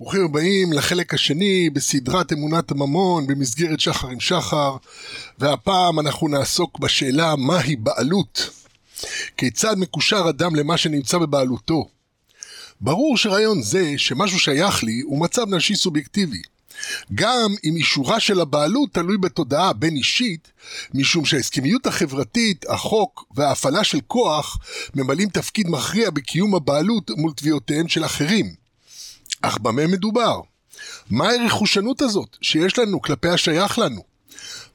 ברוכים הבאים לחלק השני בסדרת אמונת הממון במסגרת שחר עם שחר והפעם אנחנו נעסוק בשאלה מהי בעלות. כיצד מקושר אדם למה שנמצא בבעלותו. ברור שרעיון זה שמשהו שייך לי הוא מצב נשי סובייקטיבי. גם אם אישורה של הבעלות תלוי בתודעה בין אישית, משום שההסכמיות החברתית, החוק וההפעלה של כוח ממלאים תפקיד מכריע בקיום הבעלות מול תביעותיהם של אחרים. אך במה מדובר? מהי הרכושנות הזאת שיש לנו כלפי השייך לנו?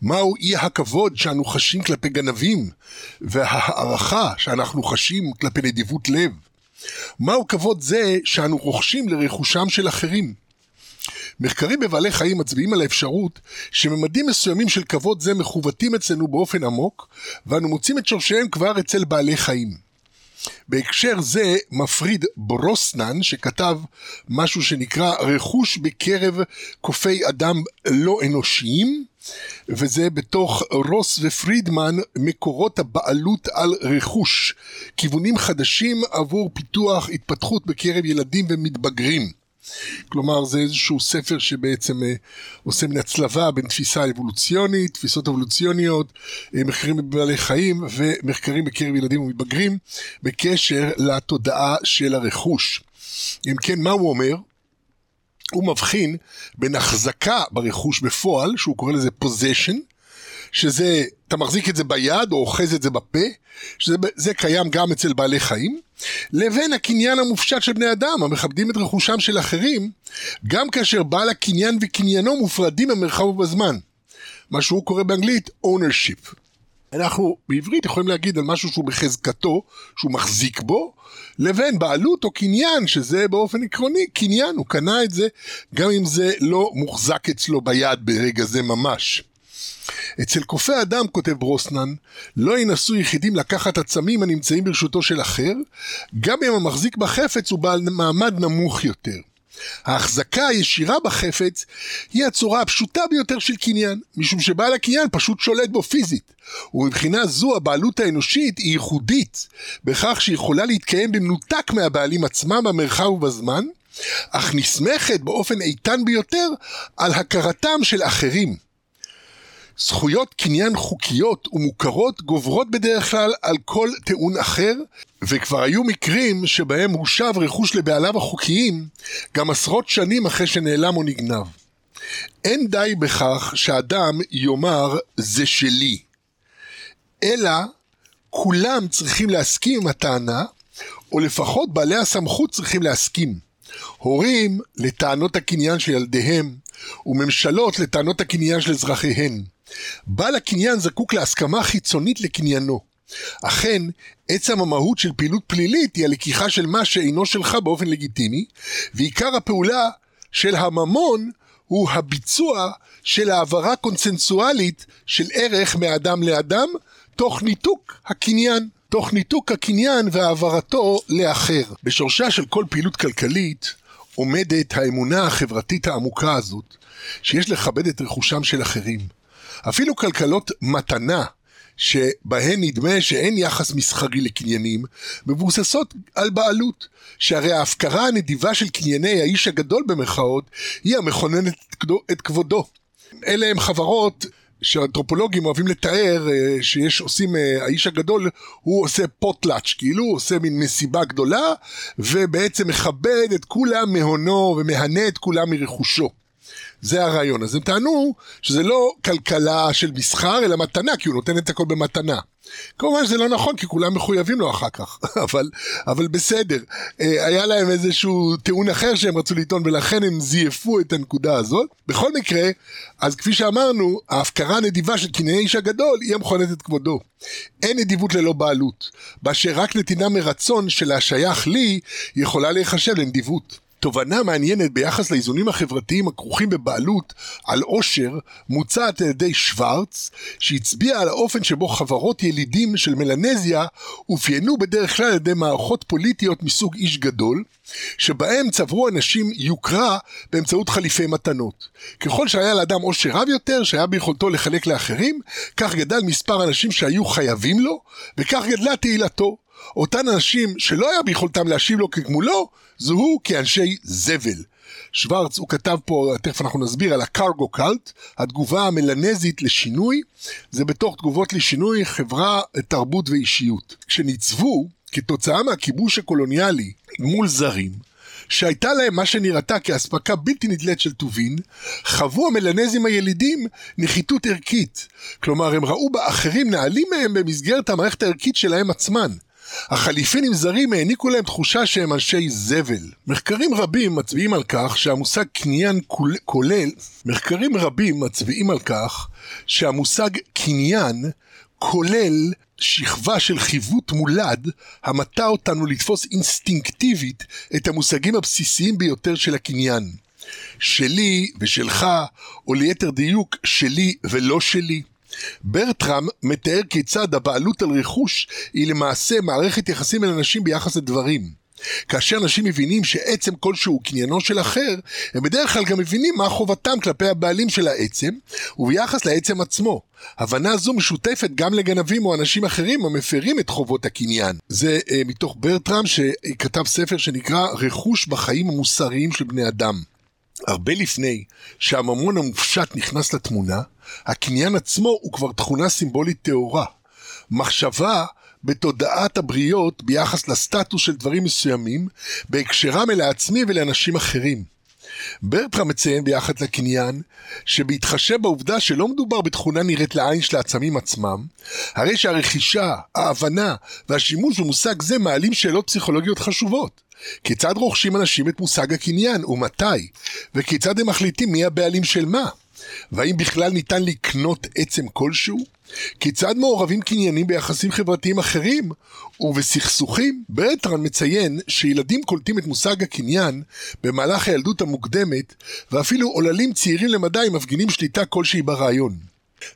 מהו אי הכבוד שאנו חשים כלפי גנבים, וההערכה שאנחנו חשים כלפי נדיבות לב? מהו כבוד זה שאנו רוכשים לרכושם של אחרים? מחקרים בבעלי חיים מצביעים על האפשרות שממדים מסוימים של כבוד זה מכוותים אצלנו באופן עמוק, ואנו מוצאים את שורשיהם כבר אצל בעלי חיים. בהקשר זה מפריד ברוסנן שכתב משהו שנקרא רכוש בקרב קופי אדם לא אנושיים וזה בתוך רוס ופרידמן מקורות הבעלות על רכוש כיוונים חדשים עבור פיתוח התפתחות בקרב ילדים ומתבגרים כלומר זה איזשהו ספר שבעצם אה, עושה מן הצלבה בין תפיסה אבולוציונית, תפיסות אבולוציוניות, אה, מחקרים בבעלי חיים ומחקרים בקרב ילדים ומתבגרים בקשר לתודעה של הרכוש. אם כן, מה הוא אומר? הוא מבחין בין החזקה ברכוש בפועל, שהוא קורא לזה possession, שזה, אתה מחזיק את זה ביד או אוחז את זה בפה, שזה קיים גם אצל בעלי חיים, לבין הקניין המופשט של בני אדם, המכבדים את רכושם של אחרים, גם כאשר בעל הקניין וקניינו מופרדים במרחב ובזמן. מה שהוא קורא באנגלית ownership. אנחנו בעברית יכולים להגיד על משהו שהוא בחזקתו, שהוא מחזיק בו, לבין בעלות או קניין, שזה באופן עקרוני קניין, הוא קנה את זה, גם אם זה לא מוחזק אצלו ביד ברגע זה ממש. אצל קופי אדם, כותב ברוסנן, לא ינסו יחידים לקחת עצמים הנמצאים ברשותו של אחר, גם אם המחזיק בחפץ הוא בעל מעמד נמוך יותר. ההחזקה הישירה בחפץ היא הצורה הפשוטה ביותר של קניין, משום שבעל הקניין פשוט שולט בו פיזית, ומבחינה זו הבעלות האנושית היא ייחודית, בכך שיכולה להתקיים במנותק מהבעלים עצמם במרחב ובזמן, אך נסמכת באופן איתן ביותר על הכרתם של אחרים. זכויות קניין חוקיות ומוכרות גוברות בדרך כלל על כל טיעון אחר, וכבר היו מקרים שבהם הושב רכוש לבעליו החוקיים גם עשרות שנים אחרי שנעלם או נגנב. אין די בכך שאדם יאמר זה שלי, אלא כולם צריכים להסכים עם הטענה, או לפחות בעלי הסמכות צריכים להסכים. הורים לטענות הקניין של ילדיהם, וממשלות לטענות הקניין של אזרחיהן. בעל הקניין זקוק להסכמה חיצונית לקניינו. אכן, עצם המהות של פעילות פלילית היא הלקיחה של מה שאינו שלך באופן לגיטימי, ועיקר הפעולה של הממון הוא הביצוע של העברה קונצנזואלית של ערך מאדם לאדם, תוך ניתוק הקניין. תוך ניתוק הקניין והעברתו לאחר. בשורשה של כל פעילות כלכלית עומדת האמונה החברתית העמוקה הזאת, שיש לכבד את רכושם של אחרים. אפילו כלכלות מתנה, שבהן נדמה שאין יחס מסחרי לקניינים, מבוססות על בעלות, שהרי ההפקרה הנדיבה של קנייני האיש הגדול במרכאות, היא המכוננת את כבודו. אלה הם חברות שאנתרופולוגים אוהבים לתאר אה, שיש עושים, אה, האיש הגדול הוא עושה פוטלאץ', כאילו הוא עושה מין מסיבה גדולה ובעצם מכבד את כולם מהונו ומהנה את כולם מרכושו. זה הרעיון. אז הם טענו שזה לא כלכלה של מסחר, אלא מתנה, כי הוא נותן את הכל במתנה. כמובן שזה לא נכון, כי כולם מחויבים לו אחר כך, אבל, אבל בסדר. אה, היה להם איזשהו טיעון אחר שהם רצו לטעון, ולכן הם זייפו את הנקודה הזאת. בכל מקרה, אז כפי שאמרנו, ההפקרה הנדיבה של קנייני איש הגדול היא המכוננת את כבודו. אין נדיבות ללא בעלות, באשר רק נתינה מרצון של השייך לי יכולה להיחשב לנדיבות. תובנה מעניינת ביחס לאיזונים החברתיים הכרוכים בבעלות על עושר מוצעת על ידי שוורץ, שהצביע על האופן שבו חברות ילידים של מלנזיה אופיינו בדרך כלל על ידי מערכות פוליטיות מסוג איש גדול, שבהם צברו אנשים יוקרה באמצעות חליפי מתנות. ככל שהיה לאדם עושר רב יותר, שהיה ביכולתו לחלק לאחרים, כך גדל מספר אנשים שהיו חייבים לו, וכך גדלה תהילתו. אותן אנשים שלא היה ביכולתם להשיב לו כגמולו, זוהו כאנשי זבל. שוורץ, הוא כתב פה, תכף אנחנו נסביר, על הקרגו קאלט, התגובה המלנזית לשינוי, זה בתוך תגובות לשינוי חברה, תרבות ואישיות. כשניצבו, כתוצאה מהכיבוש הקולוניאלי מול זרים, שהייתה להם מה שנראתה כאספקה בלתי נדלית של טובין, חוו המלנזים הילידים נחיתות ערכית. כלומר, הם ראו באחרים נעלים מהם במסגרת המערכת הערכית שלהם עצמן. החליפינים זרים העניקו להם תחושה שהם אנשי זבל. מחקרים רבים מצביעים על כך שהמושג קניין כולל, מחקרים רבים מצביעים על כך שהמושג קניין כולל שכבה של חיווט מולד המטה אותנו לתפוס אינסטינקטיבית את המושגים הבסיסיים ביותר של הקניין. שלי ושלך, או ליתר דיוק, שלי ולא שלי. ברטראם מתאר כיצד הבעלות על רכוש היא למעשה מערכת יחסים בין אנשים ביחס לדברים. כאשר אנשים מבינים שעצם כלשהו קניינו של אחר, הם בדרך כלל גם מבינים מה חובתם כלפי הבעלים של העצם, וביחס לעצם עצמו. הבנה זו משותפת גם לגנבים או אנשים אחרים המפרים את חובות הקניין. זה אה, מתוך ברטראם שכתב ספר שנקרא רכוש בחיים המוסריים של בני אדם. הרבה לפני שהממון המופשט נכנס לתמונה, הקניין עצמו הוא כבר תכונה סימבולית טהורה. מחשבה בתודעת הבריות ביחס לסטטוס של דברים מסוימים, בהקשרם אל העצמי ולאנשים אחרים. ברטרה מציין ביחד לקניין, שבהתחשב בעובדה שלא מדובר בתכונה נראית לעין של העצמים עצמם, הרי שהרכישה, ההבנה והשימוש במושג זה מעלים שאלות פסיכולוגיות חשובות. כיצד רוכשים אנשים את מושג הקניין ומתי? וכיצד הם מחליטים מי הבעלים של מה? והאם בכלל ניתן לקנות עצם כלשהו? כיצד מעורבים קניינים ביחסים חברתיים אחרים ובסכסוכים? ברטרן מציין שילדים קולטים את מושג הקניין במהלך הילדות המוקדמת ואפילו עוללים צעירים למדי מפגינים שליטה כלשהי ברעיון.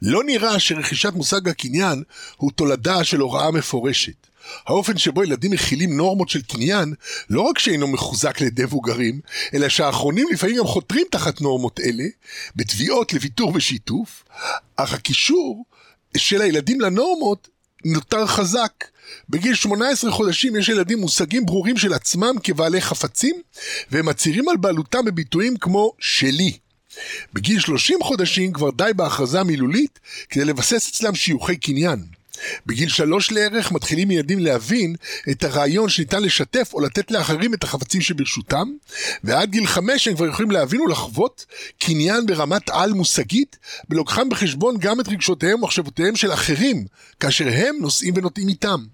לא נראה שרכישת מושג הקניין הוא תולדה של הוראה מפורשת. האופן שבו ילדים מכילים נורמות של קניין, לא רק שאינו מחוזק לידי מבוגרים, אלא שהאחרונים לפעמים גם חותרים תחת נורמות אלה, בתביעות לוויתור ושיתוף, אך הקישור של הילדים לנורמות נותר חזק. בגיל 18 חודשים יש ילדים מושגים ברורים של עצמם כבעלי חפצים, והם מצהירים על בעלותם בביטויים כמו שלי. בגיל 30 חודשים כבר די בהכרזה מילולית כדי לבסס אצלם שיוכי קניין. בגיל שלוש לערך מתחילים ילדים להבין את הרעיון שניתן לשתף או לתת לאחרים את החפצים שברשותם, ועד גיל חמש הם כבר יכולים להבין ולחוות קניין ברמת על מושגית, בלוקחם בחשבון גם את רגשותיהם ומחשבותיהם של אחרים, כאשר הם נושאים ונוטעים איתם.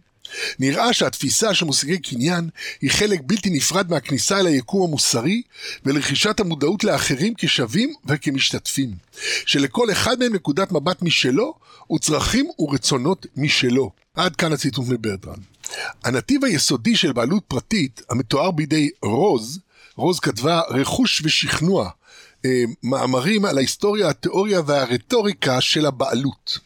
נראה שהתפיסה של מושגי קניין היא חלק בלתי נפרד מהכניסה אל היקום המוסרי ולרכישת המודעות לאחרים כשווים וכמשתתפים, שלכל אחד מהם נקודת מבט משלו וצרכים ורצונות משלו. עד כאן הציטוט מברטרן. הנתיב היסודי של בעלות פרטית המתואר בידי רוז, רוז כתבה רכוש ושכנוע, אה, מאמרים על ההיסטוריה, התיאוריה והרטוריקה של הבעלות.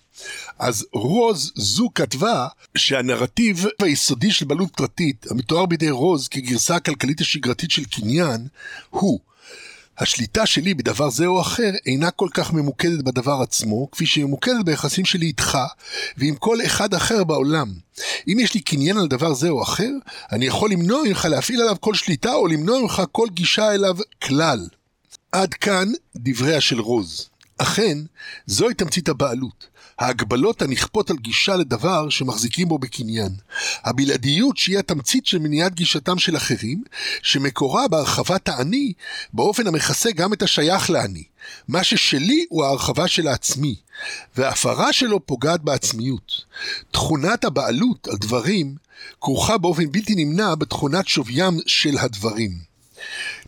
אז רוז זו כתבה שהנרטיב היסודי של בעלות פרטית, המתואר בידי רוז כגרסה הכלכלית השגרתית של קניין, הוא השליטה שלי בדבר זה או אחר אינה כל כך ממוקדת בדבר עצמו, כפי שהיא ממוקדת ביחסים שלי איתך ועם כל אחד אחר בעולם. אם יש לי קניין על דבר זה או אחר, אני יכול למנוע ממך להפעיל עליו כל שליטה או למנוע ממך כל גישה אליו כלל. עד כאן דבריה של רוז. אכן, זוהי תמצית הבעלות. ההגבלות הנכפות על גישה לדבר שמחזיקים בו בקניין. הבלעדיות שהיא התמצית של מניעת גישתם של אחרים, שמקורה בהרחבת האני, באופן המכסה גם את השייך לאני. מה ששלי הוא ההרחבה של העצמי, וההפרה שלו פוגעת בעצמיות. תכונת הבעלות על דברים כרוכה באופן בלתי נמנע בתכונת שוויים של הדברים.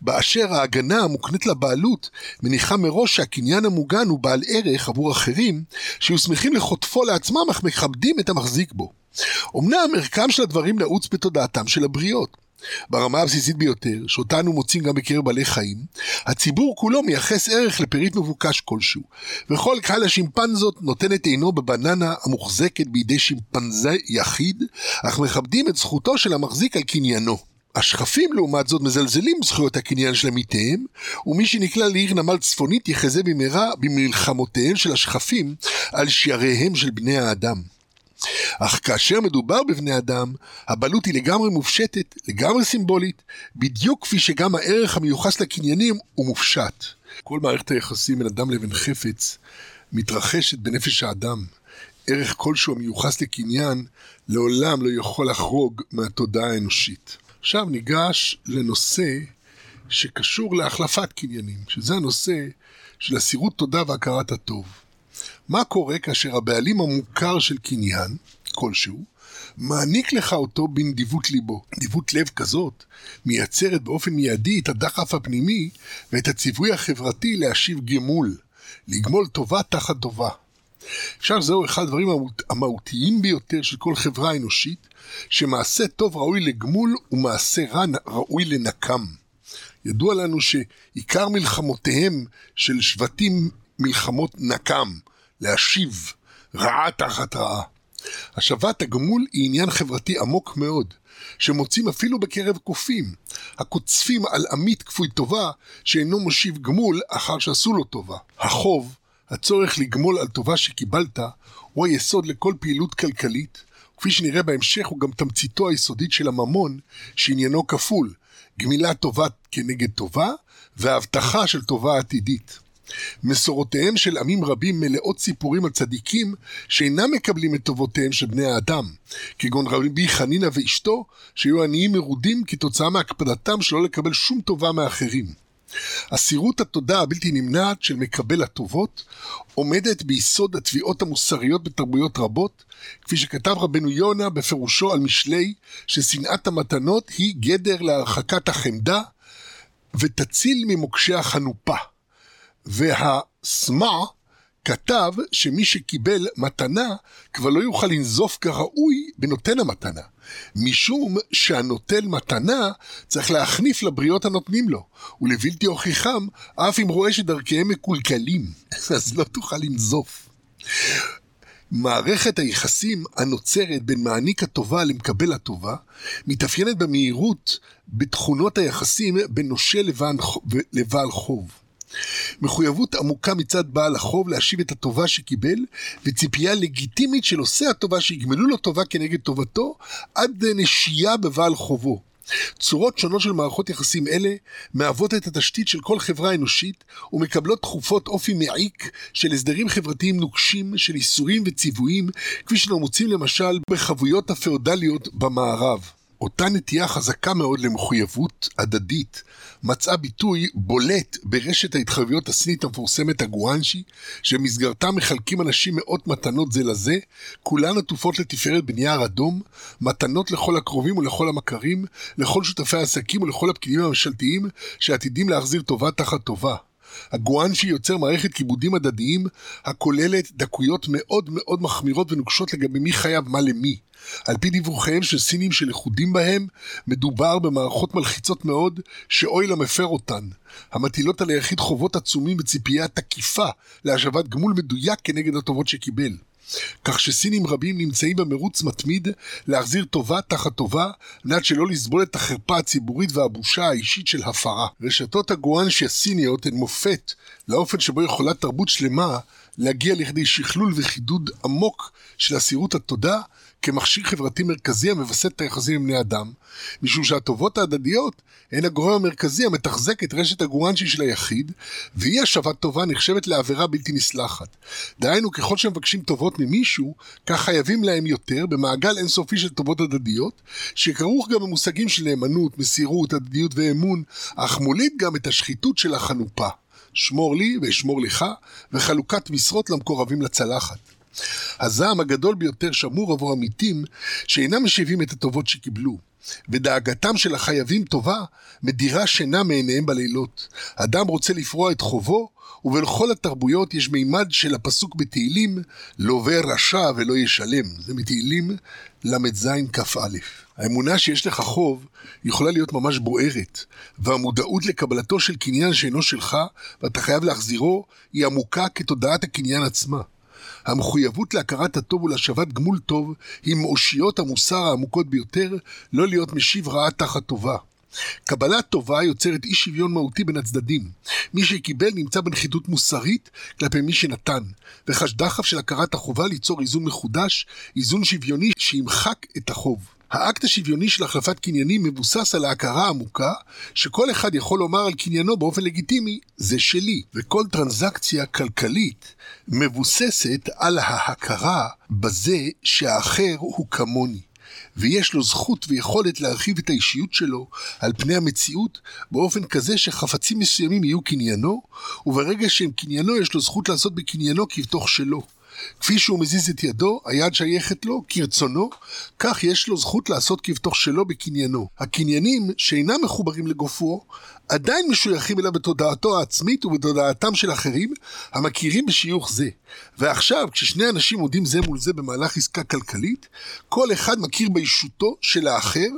באשר ההגנה המוקנית לבעלות מניחה מראש שהקניין המוגן הוא בעל ערך עבור אחרים שיהיו שמחים לחוטפו לעצמם אך מכבדים את המחזיק בו. אמנם מרקם של הדברים נעוץ בתודעתם של הבריות. ברמה הבסיסית ביותר, שאותה אנו מוצאים גם בקרב בעלי חיים, הציבור כולו מייחס ערך לפריט מבוקש כלשהו, וכל קהל השימפנזות נותן את עינו בבננה המוחזקת בידי שימפנזה יחיד, אך מכבדים את זכותו של המחזיק על קניינו. השכפים לעומת זאת מזלזלים בזכויות הקניין של עמיתיהם, ומי שנקלע לעיר נמל צפונית יחזה במהרה במלחמותיהם של השכפים על שעריהם של בני האדם. אך כאשר מדובר בבני אדם, הבעלות היא לגמרי מופשטת, לגמרי סימבולית, בדיוק כפי שגם הערך המיוחס לקניינים הוא מופשט. כל מערכת היחסים בין אדם לבין חפץ מתרחשת בנפש האדם. ערך כלשהו המיוחס לקניין לעולם לא יכול לחרוג מהתודעה האנושית. עכשיו ניגש לנושא שקשור להחלפת קניינים, שזה הנושא של אסירות תודה והכרת הטוב. מה קורה כאשר הבעלים המוכר של קניין, כלשהו, מעניק לך אותו בנדיבות ליבו. נדיבות לב כזאת מייצרת באופן מיידי את הדחף הפנימי ואת הציווי החברתי להשיב גמול, לגמול טובה תחת טובה. אפשר זהו אחד הדברים המהותיים ביותר של כל חברה אנושית, שמעשה טוב ראוי לגמול ומעשה רע ראוי לנקם. ידוע לנו שעיקר מלחמותיהם של שבטים מלחמות נקם, להשיב רעה תחת רעה. השבת הגמול היא עניין חברתי עמוק מאוד, שמוצאים אפילו בקרב קופים, הקוצפים על עמית כפוי טובה שאינו מושיב גמול אחר שעשו לו טובה. החוב, הצורך לגמול על טובה שקיבלת, הוא היסוד לכל פעילות כלכלית, כפי שנראה בהמשך הוא גם תמציתו היסודית של הממון, שעניינו כפול, גמילה טובה כנגד טובה, והבטחה של טובה עתידית. מסורותיהם של עמים רבים מלאות סיפורים על צדיקים שאינם מקבלים את טובותיהם של בני האדם, כגון רבי חנינא ואשתו, שהיו עניים מרודים כתוצאה מהקפדתם שלא לקבל שום טובה מאחרים. אסירות התודה הבלתי נמנעת של מקבל הטובות עומדת ביסוד התביעות המוסריות בתרבויות רבות, כפי שכתב רבנו יונה בפירושו על משלי, ששנאת המתנות היא גדר להרחקת החמדה ותציל ממוקשי החנופה. והסמא כתב שמי שקיבל מתנה כבר לא יוכל לנזוף כראוי בנותן המתנה. משום שהנוטל מתנה צריך להחניף לבריות הנותנים לו, ולבלתי הוכיחם אף אם רואה שדרכיהם מקולקלים, אז לא תוכל לנזוף. מערכת היחסים הנוצרת בין מעניק הטובה למקבל הטובה מתאפיינת במהירות בתכונות היחסים בין נושה לבעל חוב. מחויבות עמוקה מצד בעל החוב להשיב את הטובה שקיבל, וציפייה לגיטימית של עושה הטובה שיגמלו לו טובה כנגד טובתו, עד נשייה בבעל חובו. צורות שונות של מערכות יחסים אלה מהוות את התשתית של כל חברה אנושית ומקבלות תכופות אופי מעיק של הסדרים חברתיים נוקשים של איסורים וציוויים כפי שאנחנו מוצאים למשל בחבויות הפאודליות במערב. אותה נטייה חזקה מאוד למחויבות הדדית מצאה ביטוי בולט ברשת ההתחייבויות הסינית המפורסמת הגואנשי, שבמסגרתה מחלקים אנשים מאות מתנות זה לזה, כולן עטופות לתפארת בנייר אדום, מתנות לכל הקרובים ולכל המכרים, לכל שותפי העסקים ולכל הפקידים הממשלתיים, שעתידים להחזיר טובה תחת טובה. הגואנשי יוצר מערכת כיבודים הדדיים הכוללת דקויות מאוד מאוד מחמירות ונוקשות לגבי מי חייב מה למי. על פי דיווחיהם של סינים שלכודים בהם, מדובר במערכות מלחיצות מאוד, שאוי למפר אותן, המטילות על היחיד חובות עצומים בציפייה תקיפה להשבת גמול מדויק כנגד הטובות שקיבל. כך שסינים רבים נמצאים במרוץ מתמיד להחזיר טובה תחת טובה, על מנת שלא לסבול את החרפה הציבורית והבושה האישית של הפרה. רשתות הגואנשי הסיניות הן מופת לאופן שבו יכולה תרבות שלמה להגיע לכדי שכלול וחידוד עמוק של אסירות התודה כמכשיר חברתי מרכזי המווסת את היחסים עם בני אדם, משום שהטובות ההדדיות הן הגורם המרכזי המתחזק את רשת הגורנצ'י של היחיד, ואי השבת טובה נחשבת לעבירה בלתי נסלחת. דהיינו, ככל שמבקשים טובות ממישהו, כך חייבים להם יותר במעגל אינסופי של טובות הדדיות, שכרוך גם במושגים של נאמנות, מסירות, הדדיות ואמון, אך מוליד גם את השחיתות של החנופה. שמור לי ואשמור לך, וחלוקת משרות למקורבים לצלחת. הזעם הגדול ביותר שמור עבור המתים שאינם משיבים את הטובות שקיבלו. ודאגתם של החייבים טובה מדירה שינה מעיניהם בלילות. אדם רוצה לפרוע את חובו, ובלכל התרבויות יש מימד של הפסוק בתהילים, לווה רשע ולא ישלם. זה מתהילים ל"ז כ"א. האמונה שיש לך חוב יכולה להיות ממש בוערת, והמודעות לקבלתו של קניין שאינו שלך, ואתה חייב להחזירו, היא עמוקה כתודעת הקניין עצמה. המחויבות להכרת הטוב ולהשבת גמול טוב היא מאושיות המוסר העמוקות ביותר, לא להיות משיב רעה תחת טובה. קבלת טובה יוצרת אי שוויון מהותי בין הצדדים. מי שקיבל נמצא בנחיתות מוסרית כלפי מי שנתן, וחש דחף של הכרת החובה ליצור איזון מחודש, איזון שוויוני שימחק את החוב. האקט השוויוני של החלפת קניינים מבוסס על ההכרה העמוקה שכל אחד יכול לומר על קניינו באופן לגיטימי, זה שלי. וכל טרנזקציה כלכלית מבוססת על ההכרה בזה שהאחר הוא כמוני. ויש לו זכות ויכולת להרחיב את האישיות שלו על פני המציאות באופן כזה שחפצים מסוימים יהיו קניינו, וברגע שהם קניינו יש לו זכות לעשות בקניינו כבתוך שלו. כפי שהוא מזיז את ידו, היד שייכת לו, כרצונו, כך יש לו זכות לעשות כבתוך שלו בקניינו. הקניינים שאינם מחוברים לגופו, עדיין משויכים אליו בתודעתו העצמית ובתודעתם של אחרים, המכירים בשיוך זה. ועכשיו, כששני אנשים עומדים זה מול זה במהלך עסקה כלכלית, כל אחד מכיר בישותו של האחר,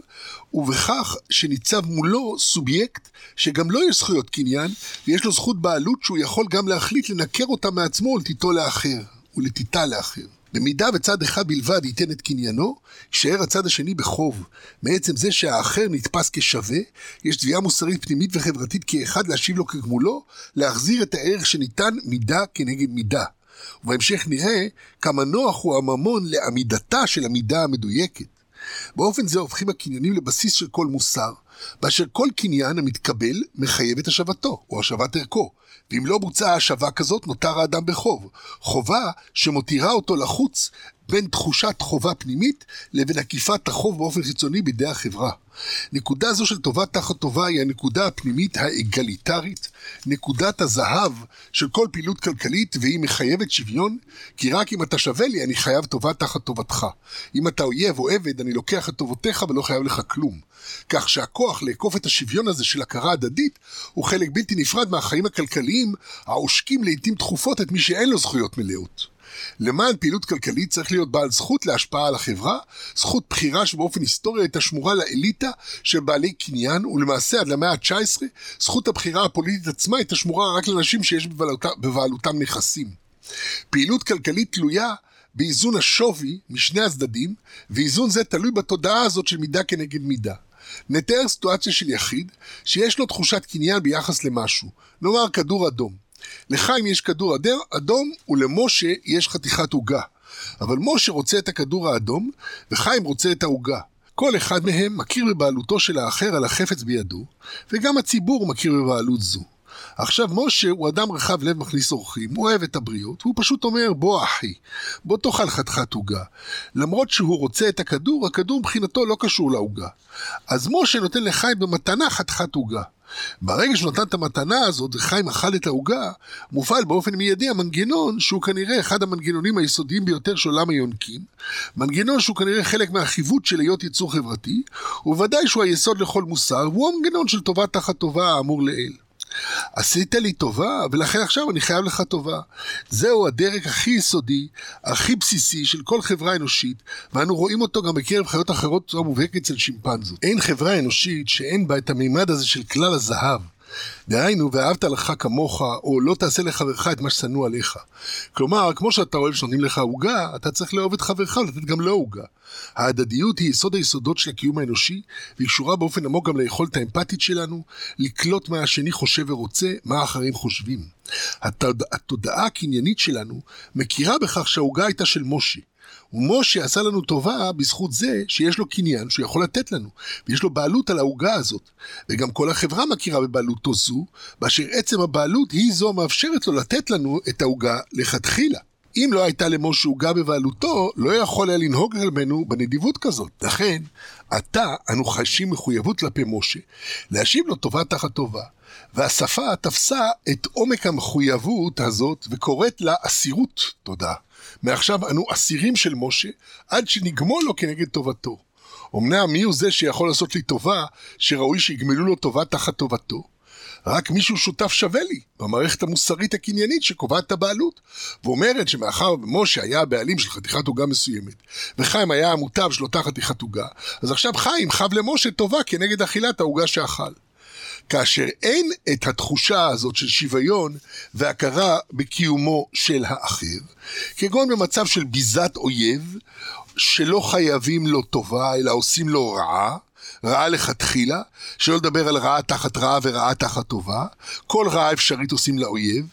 ובכך שניצב מולו סובייקט שגם לו לא יש זכויות קניין, ויש לו זכות בעלות שהוא יכול גם להחליט לנקר אותה מעצמו ולתיתו לאחר. ולתיתה לאחר. במידה וצד אחד בלבד ייתן את קניינו, יישאר הצד השני בחוב. מעצם זה שהאחר נתפס כשווה, יש תביעה מוסרית פנימית וחברתית כאחד להשיב לו כגמולו, להחזיר את הערך שניתן מידה כנגד מידה. ובהמשך נראה כמה נוח הוא הממון לעמידתה של המידה המדויקת. באופן זה הופכים הקניינים לבסיס של כל מוסר, באשר כל קניין המתקבל מחייב את השבתו, או השבת ערכו, ואם לא בוצעה השבה כזאת, נותר האדם בחוב. חובה שמותירה אותו לחוץ בין תחושת חובה פנימית לבין עקיפת החוב באופן חיצוני בידי החברה. נקודה זו של טובה תחת טובה היא הנקודה הפנימית האגליטרית, נקודת הזהב של כל פעילות כלכלית, והיא מחייבת שוויון, כי רק אם אתה שווה לי, אני חייב טובה תחת טובתך. אם אתה אויב או עבד, אני לוקח את טובותיך ולא חייב לך כלום. כך שהכוח לאכוף את השוויון הזה של הכרה הדדית, הוא חלק בלתי נפרד מהחיים הכלכליים, העושקים לעיתים תכופות את מי שאין לו זכויות מלאות. למען פעילות כלכלית צריך להיות בעל זכות להשפעה על החברה, זכות בחירה שבאופן היסטורי הייתה שמורה לאליטה של בעלי קניין, ולמעשה עד למאה ה-19 זכות הבחירה הפוליטית עצמה הייתה שמורה רק לאנשים שיש בבעלותם, בבעלותם נכסים. פעילות כלכלית תלויה באיזון השווי משני הצדדים, ואיזון זה תלוי בתודעה הזאת של מידה כנגד מידה. נתאר סיטואציה של יחיד שיש לו תחושת קניין ביחס למשהו, נאמר כדור אדום. לחיים יש כדור אדום ולמשה יש חתיכת עוגה. אבל משה רוצה את הכדור האדום וחיים רוצה את העוגה. כל אחד מהם מכיר בבעלותו של האחר על החפץ בידו, וגם הציבור מכיר בבעלות זו. עכשיו, משה הוא אדם רחב לב מכניס אורחים, הוא אוהב את הבריות, והוא פשוט אומר, בוא אחי, בוא תאכל חתיכת עוגה. למרות שהוא רוצה את הכדור, הכדור מבחינתו לא קשור לעוגה. אז משה נותן לחיים במתנה חתיכת עוגה. ברגע שהוא נתן את המתנה הזאת וחיים אכל את העוגה, מופעל באופן מיידי המנגנון שהוא כנראה אחד המנגנונים היסודיים ביותר של עולם היונקים, מנגנון שהוא כנראה חלק מהחיווט של היות יצור חברתי, ובוודאי שהוא היסוד לכל מוסר, והוא המנגנון של טובה תחת טובה האמור לעיל. עשית לי טובה, ולכן עכשיו אני חייב לך טובה. זהו הדרג הכי יסודי, הכי בסיסי של כל חברה אנושית, ואנו רואים אותו גם בקרב חיות אחרות בצורה מובהקת אצל שימפנזות. אין חברה אנושית שאין בה את המימד הזה של כלל הזהב. דהיינו, ואהבת לך כמוך, או לא תעשה לחברך את מה ששנוא עליך. כלומר, כמו שאתה אוהב שנותנים לך עוגה, אתה צריך לאהוב את חברך ולתת גם לו עוגה. ההדדיות היא יסוד היסודות של הקיום האנושי, והיא קשורה באופן עמוק גם ליכולת האמפתית שלנו, לקלוט מה השני חושב ורוצה, מה האחרים חושבים. התוד... התודעה הקניינית שלנו מכירה בכך שהעוגה הייתה של משה. ומשה עשה לנו טובה בזכות זה שיש לו קניין שהוא יכול לתת לנו, ויש לו בעלות על העוגה הזאת. וגם כל החברה מכירה בבעלותו זו, באשר עצם הבעלות היא זו המאפשרת לו לתת לנו את העוגה לכתחילה. אם לא הייתה למשה עוגה בבעלותו, לא יכול היה לנהוג כלפינו בנדיבות כזאת. לכן, עתה אנו חשים מחויבות כלפי משה, להשיב לו טובה תחת טובה. והשפה תפסה את עומק המחויבות הזאת וקוראת לה אסירות תודה. מעכשיו אנו אסירים של משה, עד שנגמול לו כנגד טובתו. אמנם מי הוא זה שיכול לעשות לי טובה, שראוי שיגמלו לו טובה תחת טובתו? רק מישהו שותף שווה לי במערכת המוסרית הקניינית שקובעת את הבעלות, ואומרת שמאחר ומשה היה הבעלים של חתיכת עוגה מסוימת, וחיים היה המוטב של אותה חתיכת עוגה, אז עכשיו חיים חב למשה טובה כנגד אכילת העוגה שאכל. כאשר אין את התחושה הזאת של שוויון והכרה בקיומו של האחר, כגון במצב של ביזת אויב, שלא חייבים לו טובה, אלא עושים לו רעה, רעה לכתחילה, שלא לדבר על רעה תחת רעה ורעה תחת טובה, כל רעה אפשרית עושים לאויב,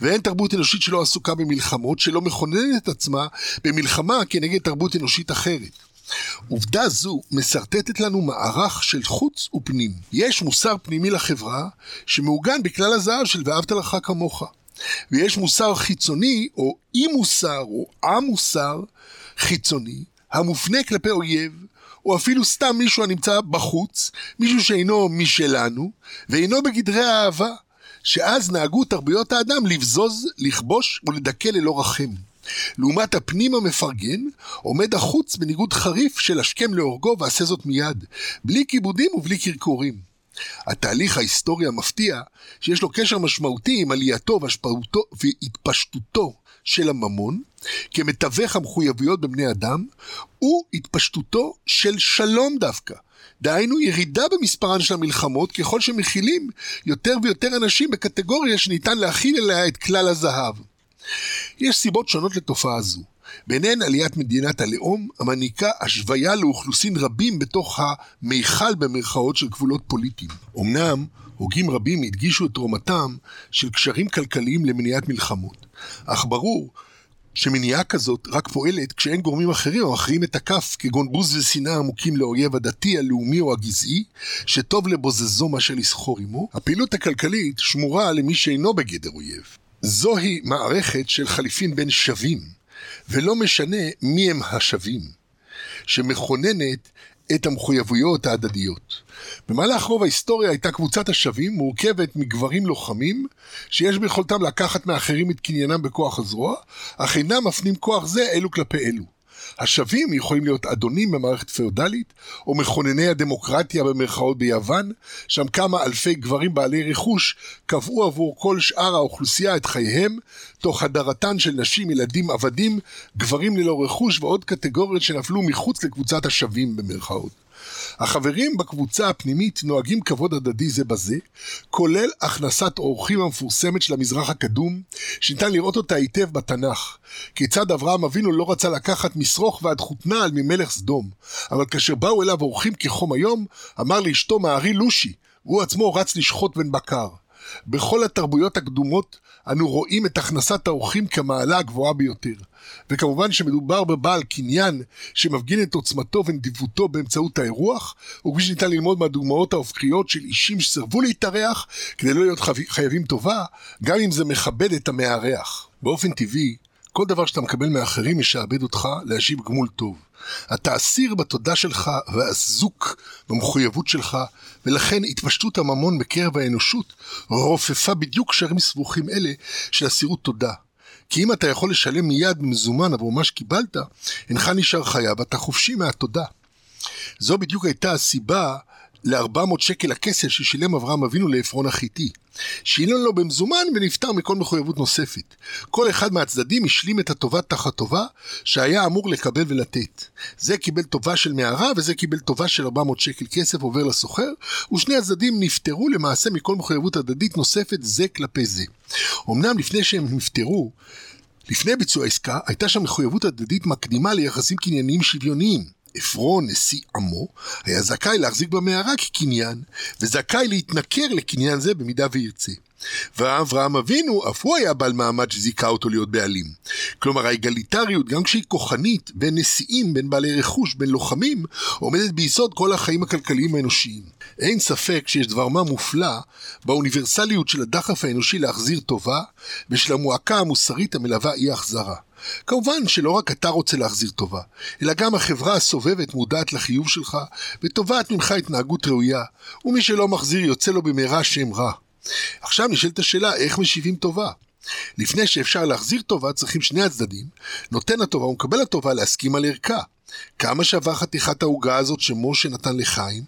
ואין תרבות אנושית שלא עסוקה במלחמות, שלא מכוננת את עצמה במלחמה כנגד תרבות אנושית אחרת. עובדה זו משרטטת לנו מערך של חוץ ופנים. יש מוסר פנימי לחברה שמעוגן בכלל הזהב של ואהבת לך כמוך. ויש מוסר חיצוני, או אי מוסר, או א-מוסר חיצוני, המופנה כלפי אויב, או אפילו סתם מישהו הנמצא בחוץ, מישהו שאינו משלנו, ואינו בגדרי האהבה, שאז נהגו תרבויות האדם לבזוז, לכבוש ולדכא ללא רחם. לעומת הפנים המפרגן, עומד החוץ בניגוד חריף של השכם להורגו ועשה זאת מיד, בלי כיבודים ובלי קרקורים. התהליך ההיסטורי המפתיע, שיש לו קשר משמעותי עם עלייתו והתפשטותו של הממון, כמתווך המחויבויות בבני אדם, הוא התפשטותו של שלום דווקא. דהיינו ירידה במספרן של המלחמות ככל שמכילים יותר ויותר אנשים בקטגוריה שניתן להכיל אליה את כלל הזהב. יש סיבות שונות לתופעה זו. ביניהן עליית מדינת הלאום, המעניקה השוויה לאוכלוסין רבים בתוך המיכל במרכאות של גבולות פוליטיים. אמנם, הוגים רבים הדגישו את תרומתם של קשרים כלכליים למניעת מלחמות. אך ברור שמניעה כזאת רק פועלת כשאין גורמים אחרים המכריעים את הכף, כגון בוז ושנאה עמוקים לאויב הדתי, הלאומי או הגזעי, שטוב לבוזזו מאשר לסחור עמו. הפעילות הכלכלית שמורה למי שאינו בגדר אויב. זוהי מערכת של חליפין בין שווים, ולא משנה מי הם השווים, שמכוננת את המחויבויות ההדדיות. במהלך רוב ההיסטוריה הייתה קבוצת השווים מורכבת מגברים לוחמים, שיש ביכולתם לקחת מאחרים את קניינם בכוח הזרוע, אך אינם מפנים כוח זה אלו כלפי אלו. השווים יכולים להיות אדונים במערכת פאודלית, או מכונני הדמוקרטיה במרכאות ביוון, שם כמה אלפי גברים בעלי רכוש קבעו עבור כל שאר האוכלוסייה את חייהם, תוך הדרתן של נשים, ילדים, עבדים, גברים ללא רכוש ועוד קטגוריות שנפלו מחוץ לקבוצת השווים במרכאות. החברים בקבוצה הפנימית נוהגים כבוד הדדי זה בזה, כולל הכנסת אורחים המפורסמת של המזרח הקדום, שניתן לראות אותה היטב בתנ"ך. כיצד אברהם אבינו לא רצה לקחת משרוך ועד חותנה על ממלך סדום, אבל כאשר באו אליו אורחים כחום היום, אמר לאשתו מארי לושי, והוא עצמו רץ לשחוט בן בקר. בכל התרבויות הקדומות אנו רואים את הכנסת האורחים כמעלה הגבוהה ביותר. וכמובן שמדובר בבעל קניין שמפגין את עוצמתו ונדיבותו באמצעות האירוח, וכפי שניתן ללמוד מהדוגמאות ההופכיות של אישים שסירבו להתארח כדי לא להיות חייבים טובה, גם אם זה מכבד את המארח. באופן טבעי, כל דבר שאתה מקבל מאחרים משעבד אותך להשיב גמול טוב. אתה אסיר בתודה שלך ואזוק במחויבות שלך, ולכן התפשטות הממון בקרב האנושות רופפה בדיוק קשרים סבוכים אלה של אסירות תודה. כי אם אתה יכול לשלם מיד במזומן עבור מה שקיבלת, אינך נשאר חייב, אתה חופשי מהתודה. זו בדיוק הייתה הסיבה ל-400 שקל הכסף ששילם אברהם אבינו לעפרון החיתי. שילם לו במזומן ונפטר מכל מחויבות נוספת. כל אחד מהצדדים השלים את הטובה תחת טובה שהיה אמור לקבל ולתת. זה קיבל טובה של מערה וזה קיבל טובה של 400 שקל כסף עובר לסוחר, ושני הצדדים נפטרו למעשה מכל מחויבות הדדית נוספת זה כלפי זה. אמנם לפני שהם נפטרו, לפני ביצוע העסקה הייתה שם מחויבות הדדית מקדימה ליחסים קנייניים שוויוניים. עפרון, נשיא עמו, היה זכאי להחזיק במערה כקניין, וזכאי להתנכר לקניין זה במידה וירצה. ואברהם אבינו, אף הוא היה בעל מעמד שזיכה אותו להיות בעלים. כלומר, האגליטריות, גם כשהיא כוחנית, בין נשיאים, בין בעלי רכוש, בין לוחמים, עומדת ביסוד כל החיים הכלכליים האנושיים. אין ספק שיש דבר מה מופלא באוניברסליות של הדחף האנושי להחזיר טובה, ושל המועקה המוסרית המלווה אי החזרה. כמובן שלא רק אתה רוצה להחזיר טובה, אלא גם החברה הסובבת מודעת לחיוב שלך, ותובעת ממך התנהגות ראויה, ומי שלא מחזיר יוצא לו במהרה שם רע. עכשיו נשאלת השאלה איך משיבים טובה. לפני שאפשר להחזיר טובה צריכים שני הצדדים, נותן הטובה ומקבל הטובה להסכים על ערכה. כמה שווה חתיכת העוגה הזאת שמשה נתן לחיים?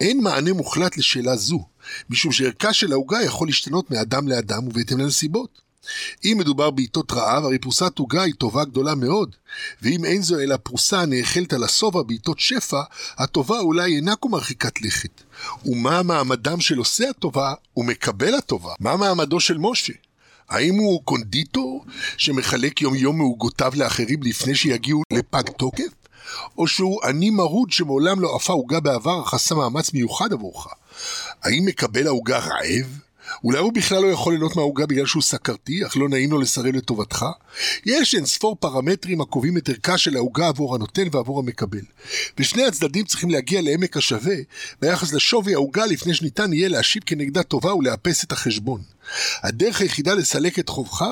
אין מענה מוחלט לשאלה זו, משום שערכה של העוגה יכול להשתנות מאדם לאדם ובהתאם לנסיבות. אם מדובר בעיתות רעב, הרי פרוסת עוגה היא טובה גדולה מאוד. ואם אין זו אלא פרוסה הנאכלת על השובע בעיתות שפע, הטובה אולי אינה כה מרחיקת לכת. ומה מעמדם של עושה הטובה ומקבל הטובה? מה מעמדו של משה? האם הוא קונדיטור שמחלק יום יום מעוגותיו לאחרים לפני שיגיעו לפג תוקף? או שהוא עני מרוד שמעולם לא עפה עוגה בעבר, אך עשה מאמץ מיוחד עבורך? האם מקבל העוגה רעב? אולי הוא בכלל לא יכול ליהנות מהעוגה בגלל שהוא סכרתי, אך לא נעים לו לסרב לטובתך? יש אין ספור פרמטרים הקובעים את ערכה של העוגה עבור הנותן ועבור המקבל. ושני הצדדים צריכים להגיע לעמק השווה ביחס לשווי העוגה לפני שניתן יהיה להשיב כנגדה טובה ולאפס את החשבון. הדרך היחידה לסלק את חובך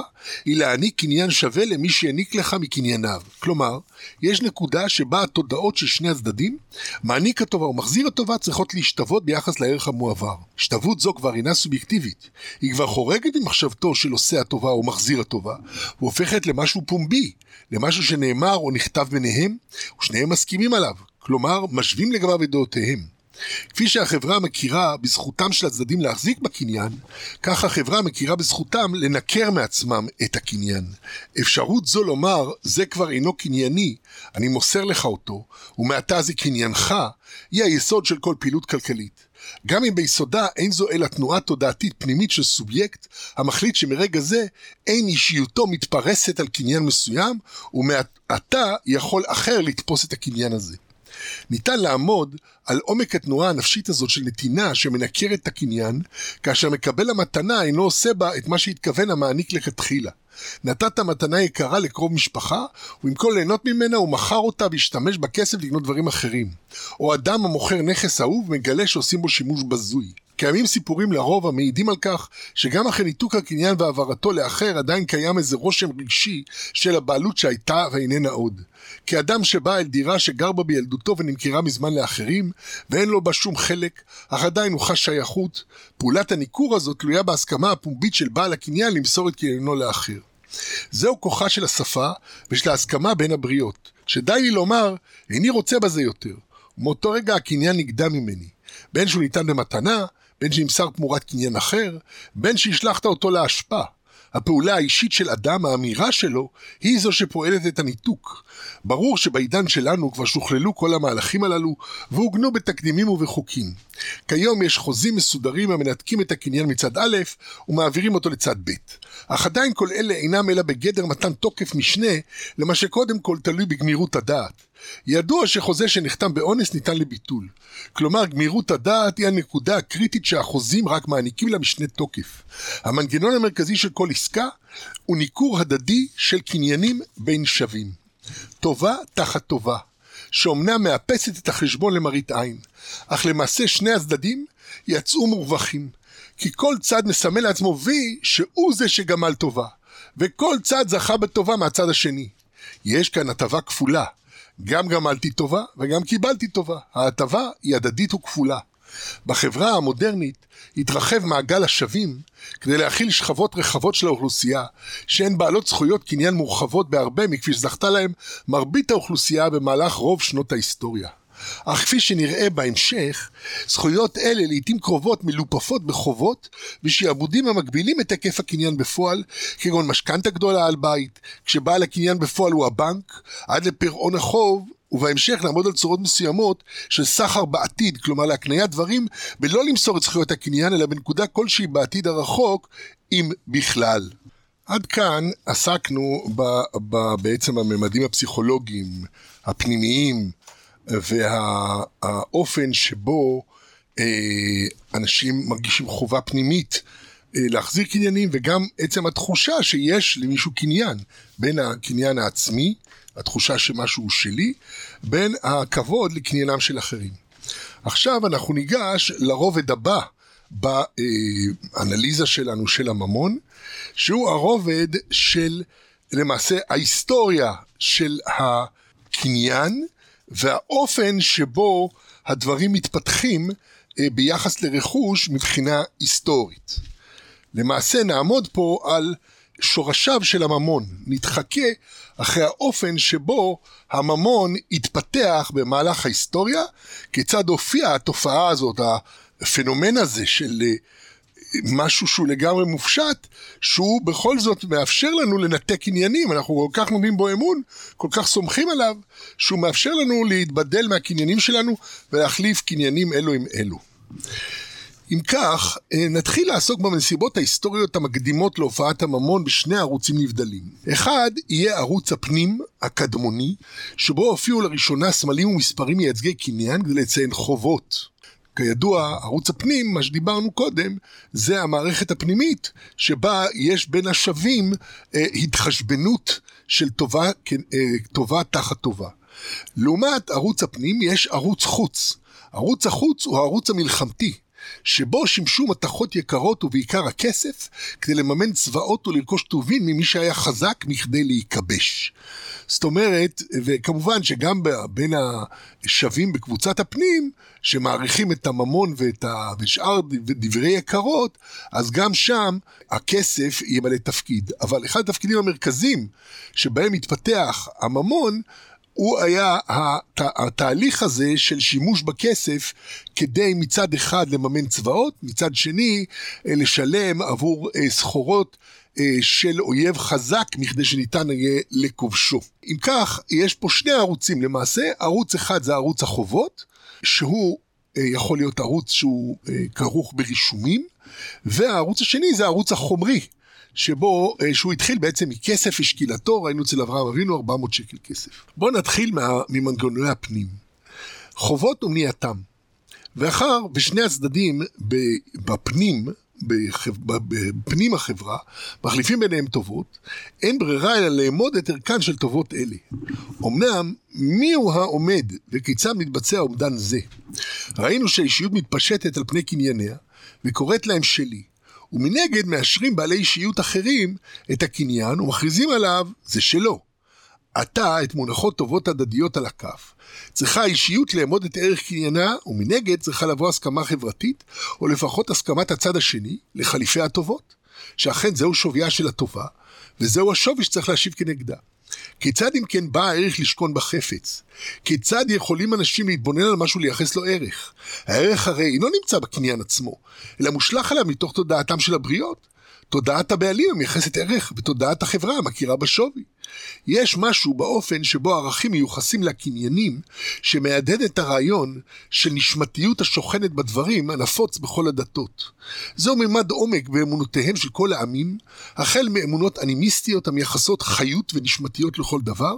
היא להעניק קניין שווה למי שהעניק לך מקנייניו. כלומר, יש נקודה שבה התודעות של שני הצדדים, מעניק הטובה ומחזיר הטובה צריכות להשתוות ביחס לערך המועבר. השתוות זו כבר אינה סובייקטיבית, היא כבר חורגת ממחשבתו של עושה הטובה או מחזיר הטובה, והופכת למשהו פומבי, למשהו שנאמר או נכתב ביניהם, ושניהם מסכימים עליו, כלומר, משווים לגביו את דעותיהם. כפי שהחברה מכירה בזכותם של הצדדים להחזיק בקניין, כך החברה מכירה בזכותם לנקר מעצמם את הקניין. אפשרות זו לומר, זה כבר אינו קנייני, אני מוסר לך אותו, ומעתה זה קניינך, היא היסוד של כל פעילות כלכלית. גם אם ביסודה אין זו אלא תנועה תודעתית פנימית של סובייקט, המחליט שמרגע זה אין אישיותו מתפרסת על קניין מסוים, ומעתה יכול אחר לתפוס את הקניין הזה. ניתן לעמוד על עומק התנועה הנפשית הזאת של נתינה שמנקרת את הקניין, כאשר מקבל המתנה אינו עושה בה את מה שהתכוון המעניק לכתחילה. נתת מתנה יקרה לקרוב משפחה, ובמקום ליהנות ממנה הוא מכר אותה והשתמש בכסף לקנות דברים אחרים. או אדם המוכר נכס אהוב מגלה שעושים בו שימוש בזוי. קיימים סיפורים לרוב המעידים על כך שגם אחרי ניתוק הקניין והעברתו לאחר עדיין קיים איזה רושם רגשי של הבעלות שהייתה ואיננה עוד. כאדם שבא אל דירה שגר בה בילדותו ונמכרה מזמן לאחרים, ואין לו בה שום חלק, אך עדיין הוא חש שייכות, פעולת הניכור הזאת תלויה בהסכמה הפומבית של בעל הקניין למסור את קניינו לאחר. זהו כוחה של השפה ושל ההסכמה בין הבריות, שדי לי לומר, איני רוצה בזה יותר. ומאותו רגע הקניין נגדע ממני. בין שהוא ניתן במתנה, בין שנמסר תמורת קניין אחר, בין שהשלכת אותו לאשפה. הפעולה האישית של אדם, האמירה שלו, היא זו שפועלת את הניתוק. ברור שבעידן שלנו כבר שוכללו כל המהלכים הללו, ועוגנו בתקדימים ובחוקים. כיום יש חוזים מסודרים המנתקים את הקניין מצד א' ומעבירים אותו לצד ב'. אך עדיין כל אלה אינם אלא בגדר מתן תוקף משנה למה שקודם כל תלוי בגמירות הדעת. ידוע שחוזה שנחתם באונס ניתן לביטול. כלומר, גמירות הדעת היא הנקודה הקריטית שהחוזים רק מעניקים לה משנה תוקף. המנגנון המרכזי של כל עסקה הוא ניכור הדדי של קניינים בין שווים. טובה תחת טובה, שאומנם מאפסת את החשבון למראית עין, אך למעשה שני הצדדים יצאו מורווחים, כי כל צד מסמל לעצמו וי שהוא זה שגמל טובה, וכל צד זכה בטובה מהצד השני. יש כאן הטבה כפולה, גם גמלתי טובה וגם קיבלתי טובה. ההטבה היא הדדית וכפולה. בחברה המודרנית התרחב מעגל השווים כדי להכיל שכבות רחבות של האוכלוסייה שהן בעלות זכויות קניין מורחבות בהרבה מכפי שזכתה להם מרבית האוכלוסייה במהלך רוב שנות ההיסטוריה. אך כפי שנראה בהמשך, זכויות אלה לעיתים קרובות מלופפות בחובות ושעבודים המגבילים את היקף הקניין בפועל, כגון משכנתה גדולה על בית, כשבעל הקניין בפועל הוא הבנק, עד לפירעון החוב ובהמשך לעמוד על צורות מסוימות של סחר בעתיד, כלומר להקניית דברים, ולא למסור את זכויות הקניין, אלא בנקודה כלשהי בעתיד הרחוק, אם בכלל. עד כאן עסקנו ב, ב, בעצם הממדים הפסיכולוגיים, הפנימיים, והאופן שבו אה, אנשים מרגישים חובה פנימית אה, להחזיר קניינים, וגם עצם התחושה שיש למישהו קניין, בין הקניין העצמי, התחושה שמשהו הוא שלי, בין הכבוד לקניינם של אחרים. עכשיו אנחנו ניגש לרובד הבא באנליזה שלנו של הממון, שהוא הרובד של למעשה ההיסטוריה של הקניין והאופן שבו הדברים מתפתחים אה, ביחס לרכוש מבחינה היסטורית. למעשה נעמוד פה על שורשיו של הממון, נתחכה אחרי האופן שבו הממון התפתח במהלך ההיסטוריה, כיצד הופיעה התופעה הזאת, הפנומן הזה של אה, משהו שהוא לגמרי מופשט, שהוא בכל זאת מאפשר לנו לנתק עניינים, אנחנו כל כך נותנים בו אמון, כל כך סומכים עליו, שהוא מאפשר לנו להתבדל מהקניינים שלנו ולהחליף קניינים אלו עם אלו. אם כך, אה, נתחיל לעסוק בנסיבות ההיסטוריות המקדימות להופעת הממון בשני ערוצים נבדלים. אחד יהיה ערוץ הפנים הקדמוני, שבו הופיעו לראשונה סמלים ומספרים מייצגי קניין כדי לציין חובות. כידוע, ערוץ הפנים, מה שדיברנו קודם, זה המערכת הפנימית שבה יש בין השווים אה, התחשבנות של טובה, אה, טובה תחת טובה. לעומת ערוץ הפנים יש ערוץ חוץ. ערוץ החוץ הוא הערוץ המלחמתי, שבו שימשו מתכות יקרות ובעיקר הכסף, כדי לממן צבאות ולרכוש טובין ממי שהיה חזק מכדי להיכבש. זאת אומרת, וכמובן שגם בין השווים בקבוצת הפנים, שמעריכים את הממון ואת ה... ושאר דברי יקרות, אז גם שם הכסף ימלא תפקיד. אבל אחד התפקידים המרכזיים שבהם מתפתח הממון, הוא היה הת... התהליך הזה של שימוש בכסף כדי מצד אחד לממן צבאות, מצד שני אה, לשלם עבור אה, סחורות אה, של אויב חזק מכדי שניתן יהיה לכובשו. אם כך, יש פה שני ערוצים למעשה, ערוץ אחד זה ערוץ החובות, שהוא יכול להיות ערוץ שהוא כרוך ברישומים, והערוץ השני זה הערוץ החומרי. שבו, אה, שהוא התחיל בעצם מכסף ושקילתו, ראינו אצל אברהם אבינו 400 שקל כסף. בואו נתחיל ממנגנוני הפנים. חובות ומניעתם. ואחר, בשני הצדדים בפנים, בפנים החברה, מחליפים ביניהם טובות, אין ברירה אלא לאמוד את ערכן של טובות אלה. אמנם, מיהו העומד וכיצד מתבצע אומדן זה? ראינו שהאישיות מתפשטת על פני קנייניה, וקוראת להם שלי. ומנגד מאשרים בעלי אישיות אחרים את הקניין ומכריזים עליו, זה שלו. עתה, את מונחות טובות הדדיות על הכף, צריכה האישיות לאמוד את ערך קניינה, ומנגד צריכה לבוא הסכמה חברתית, או לפחות הסכמת הצד השני, לחליפי הטובות, שאכן זהו שוויה של הטובה, וזהו השווי שצריך להשיב כנגדה. כיצד אם כן בא הערך לשכון בחפץ? כיצד יכולים אנשים להתבונן על משהו לייחס לו ערך? הערך הרי אינו נמצא בקניין עצמו, אלא מושלך עליו מתוך תודעתם של הבריות. תודעת הבעלים המייחסת ערך בתודעת החברה המכירה בשווי. יש משהו באופן שבו ערכים מיוחסים לקניינים, שמהדהד את הרעיון של נשמתיות השוכנת בדברים הנפוץ בכל הדתות. זהו ממד עומק באמונותיהם של כל העמים, החל מאמונות אנימיסטיות המייחסות חיות ונשמתיות לכל דבר,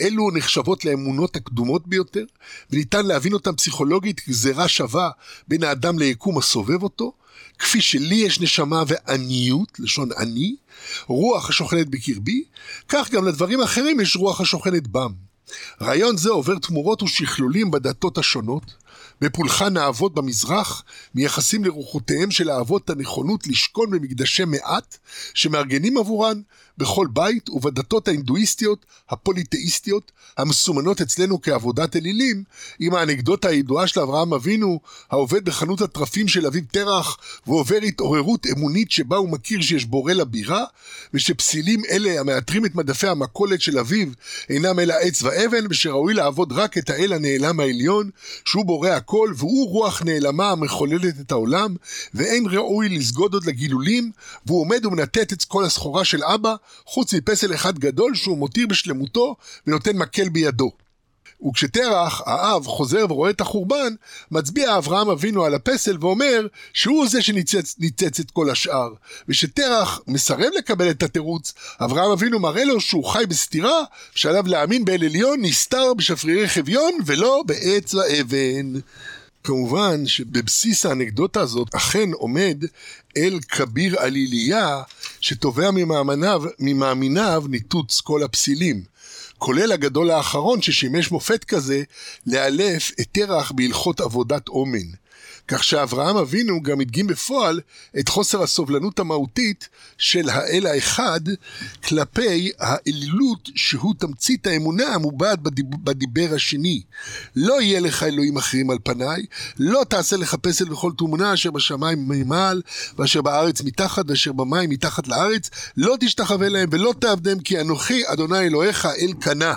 אלו נחשבות לאמונות הקדומות ביותר, וניתן להבין אותן פסיכולוגית כגזירה שווה בין האדם ליקום הסובב אותו, כפי שלי יש נשמה ועניות, לשון עני, רוח השוכנת בקרבי, כך גם לדברים האחרים יש רוח השוכנת בם. רעיון זה עובר תמורות ושכלולים בדתות השונות, בפולחן האבות במזרח, מייחסים לרוחותיהם של האבות הנכונות לשכון במקדשי מעט, שמארגנים עבורן בכל בית ובדתות ההינדואיסטיות, הפוליתאיסטיות, המסומנות אצלנו כעבודת אלילים, עם האנקדוטה הידועה של אברהם אבינו, העובד בחנות הטרפים של אביו תרח, ועובר התעוררות אמונית שבה הוא מכיר שיש בורא לבירה, ושפסילים אלה המאתרים את מדפי המכולת של אביו אינם אלא עץ ואבן, ושראוי לעבוד רק את האל הנעלם העליון, שהוא בורא הכל, והוא רוח נעלמה המחוללת את העולם, ואין ראוי לסגוד עוד לגילולים, והוא עומד ומנתת את כל הסחורה של אבא, חוץ מפסל אחד גדול שהוא מותיר בשלמותו ונותן מקל בידו. וכשתרח, האב, חוזר ורואה את החורבן, מצביע אברהם אבינו על הפסל ואומר שהוא זה שניצץ את כל השאר. ושתרח מסרב לקבל את התירוץ, אברהם אבינו מראה לו שהוא חי בסתירה, שעליו להאמין באל עליון נסתר בשפרירי חביון ולא בעץ ואבן. כמובן שבבסיס האנקדוטה הזאת אכן עומד אל כביר עליליה שתובע ממאמיניו, ממאמיניו ניתוץ כל הפסילים. כולל הגדול האחרון ששימש מופת כזה לאלף את תרח בהלכות עבודת אומן. כך שאברהם אבינו גם הדגים בפועל את חוסר הסובלנות המהותית של האל האחד כלפי האלילות שהוא תמצית האמונה המובעת בדיבר השני. לא יהיה לך אלוהים אחרים על פניי, לא תעשה לך פסל בכל תמונה אשר בשמיים ממעל, ואשר בארץ מתחת, ואשר במים מתחת לארץ, לא תשתחווה להם ולא תעבדם, כי אנוכי אדוני אלוהיך אל קנה.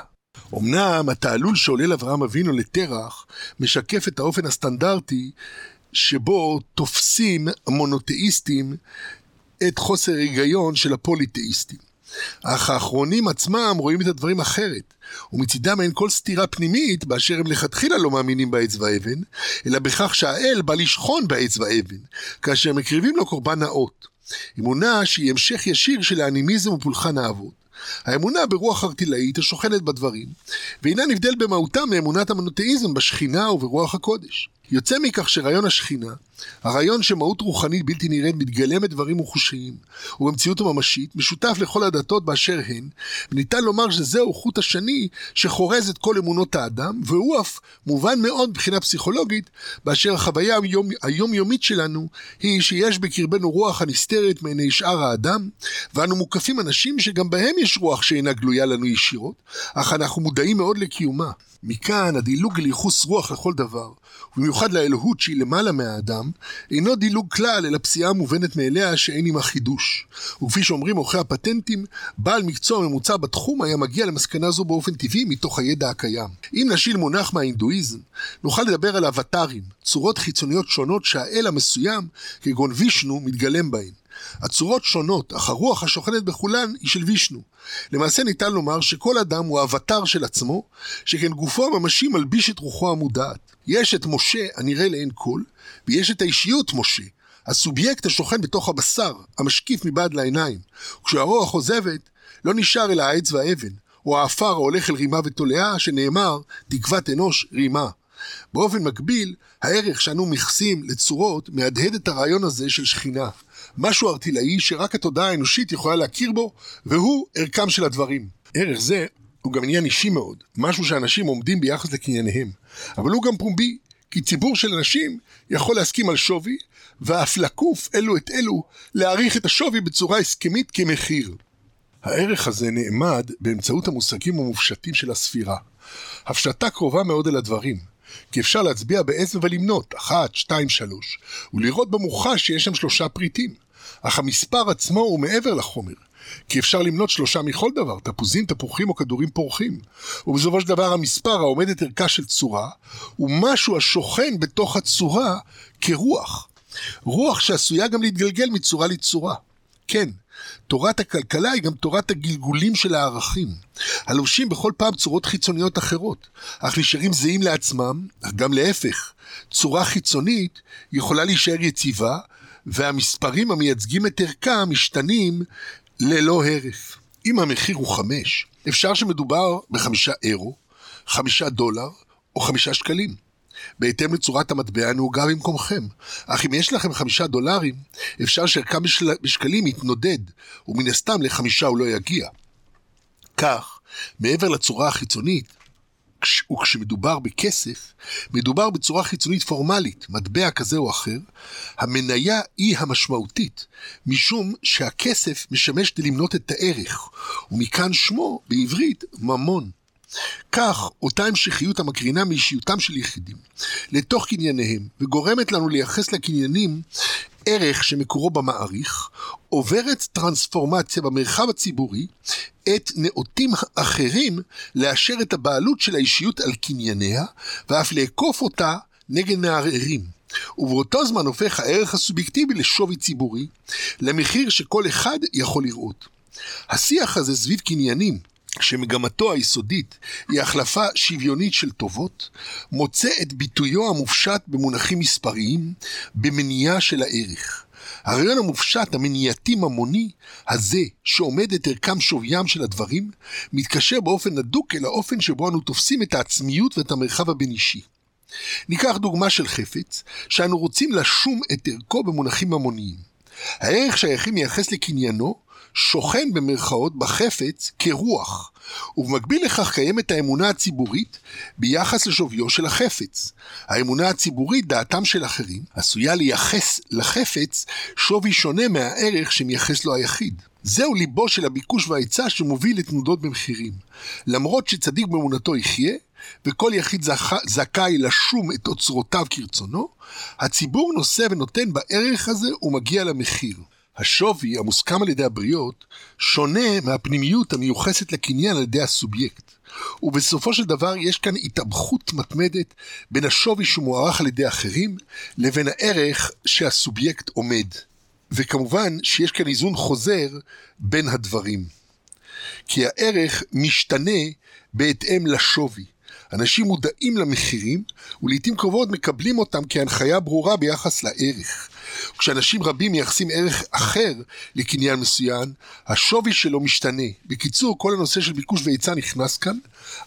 אמנם התעלול שעולל אברהם אבינו לתרח משקף את האופן הסטנדרטי שבו תופסים מונותאיסטים את חוסר היגיון של הפוליתאיסטים. אך האחרונים עצמם רואים את הדברים אחרת, ומצידם אין כל סתירה פנימית באשר הם לכתחילה לא מאמינים בעץ ואבן, אלא בכך שהאל בא לשכון בעץ ואבן, כאשר מקריבים לו קורבן נאות. אמונה שהיא המשך ישיר של האנימיזם ופולחן האבות. האמונה ברוח ארטילאית השוכנת בדברים, ואינה נבדל במהותה מאמונת המונותאיזם בשכינה וברוח הקודש. יוצא מכך שרעיון השכינה, הרעיון שמהות רוחנית בלתי נראית מתגלמת דברים מוחשיים, ובמציאות הממשית, משותף לכל הדתות באשר הן, וניתן לומר שזהו חוט השני שחורז את כל אמונות האדם, והוא אף מובן מאוד מבחינה פסיכולוגית, באשר החוויה היום, היומיומית שלנו היא שיש בקרבנו רוח הנסתרת מעיני שאר האדם, ואנו מוקפים אנשים שגם בהם יש רוח שאינה גלויה לנו ישירות, אך אנחנו מודעים מאוד לקיומה. מכאן הדילוג לייחוס רוח לכל דבר, ובמיוחד לאלוהות שהיא למעלה מהאדם, אינו דילוג כלל, אלא פסיעה מובנת מאליה שאין עימה חידוש. וכפי שאומרים עורכי הפטנטים, בעל מקצוע ממוצע בתחום היה מגיע למסקנה זו באופן טבעי מתוך הידע הקיים. אם נשיל מונח מההינדואיזם, נוכל לדבר על אבטארים, צורות חיצוניות שונות שהאל המסוים, כגון וישנו, מתגלם בהן. הצורות שונות, אך הרוח השוכנת בכולן היא של וישנו. למעשה ניתן לומר שכל אדם הוא אבטר של עצמו, שכן גופו הממשי מלביש את רוחו המודעת. יש את משה הנראה לעין כל, ויש את האישיות משה, הסובייקט השוכן בתוך הבשר, המשקיף מבעד לעיניים. כשהרוח עוזבת, לא נשאר אלא העץ והאבן, או העפר ההולך אל רימה ותולעה, שנאמר, תקוות אנוש רימה. באופן מקביל, הערך שאנו מכסים לצורות מהדהד את הרעיון הזה של שכינה. משהו ארטילאי שרק התודעה האנושית יכולה להכיר בו, והוא ערכם של הדברים. ערך זה הוא גם עניין אישי מאוד, משהו שאנשים עומדים ביחס לקנייניהם. אבל הוא גם פומבי, כי ציבור של אנשים יכול להסכים על שווי, ואף לקוף אלו את אלו להעריך את השווי בצורה הסכמית כמחיר. הערך הזה נעמד באמצעות המושגים המופשטים של הספירה. הפשטה קרובה מאוד אל הדברים, כי אפשר להצביע בעצם ולמנות, אחת, שתיים, שלוש, ולראות במוחש שיש שם שלושה פריטים. אך המספר עצמו הוא מעבר לחומר, כי אפשר למנות שלושה מכל דבר, תפוזים, תפוחים או כדורים פורחים. ובסופו של דבר המספר העומד את ערכה של צורה, הוא משהו השוכן בתוך הצורה כרוח. רוח שעשויה גם להתגלגל מצורה לצורה. כן, תורת הכלכלה היא גם תורת הגלגולים של הערכים, הלובשים בכל פעם צורות חיצוניות אחרות, אך נשארים זהים לעצמם, אך גם להפך. צורה חיצונית יכולה להישאר יציבה, והמספרים המייצגים את ערכה משתנים ללא הרף. אם המחיר הוא חמש, אפשר שמדובר בחמישה אירו, חמישה דולר או חמישה שקלים. בהתאם לצורת המטבע הנהוגה במקומכם. אך אם יש לכם חמישה דולרים, אפשר שערכם בשקלים יתנודד, ומן הסתם לחמישה הוא לא יגיע. כך, מעבר לצורה החיצונית, וכשמדובר בכסף, מדובר בצורה חיצונית פורמלית, מטבע כזה או אחר, המניה היא המשמעותית, משום שהכסף משמש למנות את הערך, ומכאן שמו בעברית ממון. כך, אותה המשכיות המקרינה מאישיותם של יחידים לתוך קנייניהם, וגורמת לנו לייחס לקניינים ערך שמקורו במעריך, עוברת טרנספורמציה במרחב הציבורי את נאותים אחרים לאשר את הבעלות של האישיות על קנייניה, ואף לאכוף אותה נגד מערערים. ובאותו זמן הופך הערך הסובייקטיבי לשווי ציבורי, למחיר שכל אחד יכול לראות. השיח הזה סביב קניינים, שמגמתו היסודית היא החלפה שוויונית של טובות, מוצא את ביטויו המופשט במונחים מספריים, במניעה של הערך. הרעיון המופשט, המניעתי ממוני, הזה, שעומד את ערכם שוויים של הדברים, מתקשר באופן הדוק אל האופן שבו אנו תופסים את העצמיות ואת המרחב הבין-אישי. ניקח דוגמה של חפץ, שאנו רוצים לשום את ערכו במונחים ממוניים. הערך שהיחיד מייחס לקניינו, שוכן במרכאות בחפץ כרוח, ובמקביל לכך קיימת האמונה הציבורית ביחס לשוויו של החפץ. האמונה הציבורית, דעתם של אחרים, עשויה לייחס לחפץ שווי שונה מהערך שמייחס לו היחיד. זהו ליבו של הביקוש וההיצע שמוביל לתנודות במחירים. למרות שצדיק באמונתו יחיה, וכל יחיד זכ... זכאי לשום את אוצרותיו כרצונו, הציבור נושא ונותן בערך הזה ומגיע למחיר. השווי המוסכם על ידי הבריות שונה מהפנימיות המיוחסת לקניין על ידי הסובייקט. ובסופו של דבר יש כאן התאבכות מתמדת בין השווי שמוערך על ידי אחרים לבין הערך שהסובייקט עומד. וכמובן שיש כאן איזון חוזר בין הדברים. כי הערך משתנה בהתאם לשווי. אנשים מודעים למחירים, ולעיתים קרובות מקבלים אותם כהנחיה ברורה ביחס לערך. כשאנשים רבים מייחסים ערך אחר לקניין מסוים, השווי שלו משתנה. בקיצור, כל הנושא של ביקוש והיצע נכנס כאן,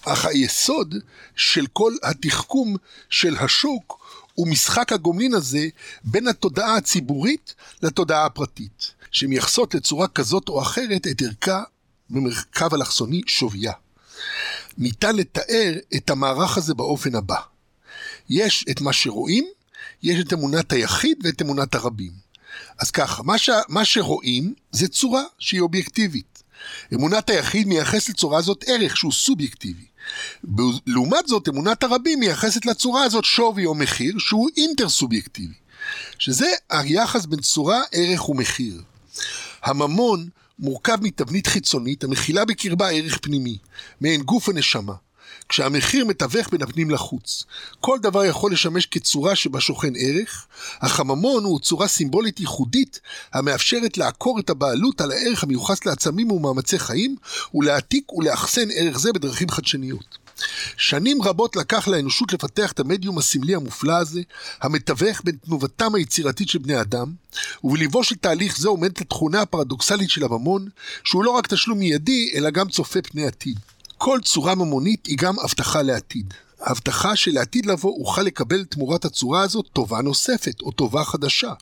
אך היסוד של כל התחכום של השוק הוא משחק הגומלין הזה בין התודעה הציבורית לתודעה הפרטית, שמייחסות לצורה כזאת או אחרת את ערכה במרכב אלכסוני שוויה. ניתן לתאר את המערך הזה באופן הבא. יש את מה שרואים, יש את אמונת היחיד ואת אמונת הרבים. אז ככה, מה, ש... מה שרואים זה צורה שהיא אובייקטיבית. אמונת היחיד מייחסת לצורה הזאת ערך שהוא סובייקטיבי. לעומת זאת, אמונת הרבים מייחסת לצורה הזאת שווי או מחיר שהוא אינטר סובייקטיבי. שזה היחס בין צורה, ערך ומחיר. הממון מורכב מתבנית חיצונית המכילה בקרבה ערך פנימי, מעין גוף ונשמה. כשהמחיר מתווך בין הפנים לחוץ. כל דבר יכול לשמש כצורה שבה שוכן ערך, אך הממון הוא צורה סימבולית ייחודית המאפשרת לעקור את הבעלות על הערך המיוחס לעצמים ומאמצי חיים, ולהעתיק ולאחסן ערך זה בדרכים חדשניות. שנים רבות לקח לאנושות לפתח את המדיום הסמלי המופלא הזה, המתווך בין תנובתם היצירתית של בני אדם, ובליבו של תהליך זה עומדת התכונה הפרדוקסלית של הממון, שהוא לא רק תשלום מיידי, אלא גם צופה פני עתיד. כל צורה ממונית היא גם הבטחה לעתיד. הבטחה שלעתיד לבוא אוכל לקבל תמורת הצורה הזאת טובה נוספת, או טובה חדשה.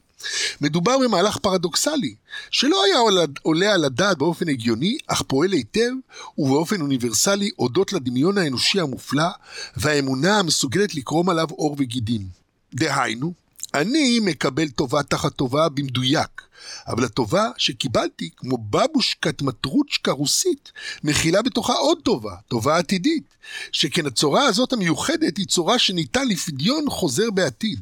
מדובר במהלך פרדוקסלי, שלא היה עולה על הדעת באופן הגיוני, אך פועל היטב ובאופן אוניברסלי הודות לדמיון האנושי המופלא והאמונה המסוגלת לקרום עליו עור וגידים. דהיינו, אני מקבל טובה תחת טובה במדויק, אבל הטובה שקיבלתי, כמו בבושקת מטרוצ'קה רוסית, מכילה בתוכה עוד טובה, טובה עתידית. שכן הצורה הזאת המיוחדת היא צורה שניתן לפדיון חוזר בעתיד,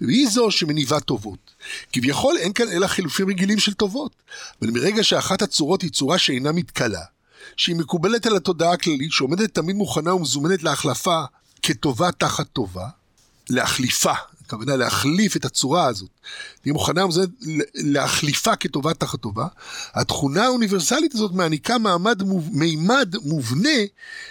והיא זו שמניבה טובות. כביכול אין כאן אלא חילופים רגילים של טובות, אבל מרגע שאחת הצורות היא צורה שאינה מתכלה, שהיא מקובלת על התודעה הכללית, שעומדת תמיד מוכנה ומזומנת להחלפה כטובה תחת טובה, להחליפה, הכוונה להחליף את הצורה הזאת, תהיה מוכנה ומזומנת להחליפה כטובה תחת טובה, התכונה האוניברסלית הזאת מעניקה מעמד, מימד מובנה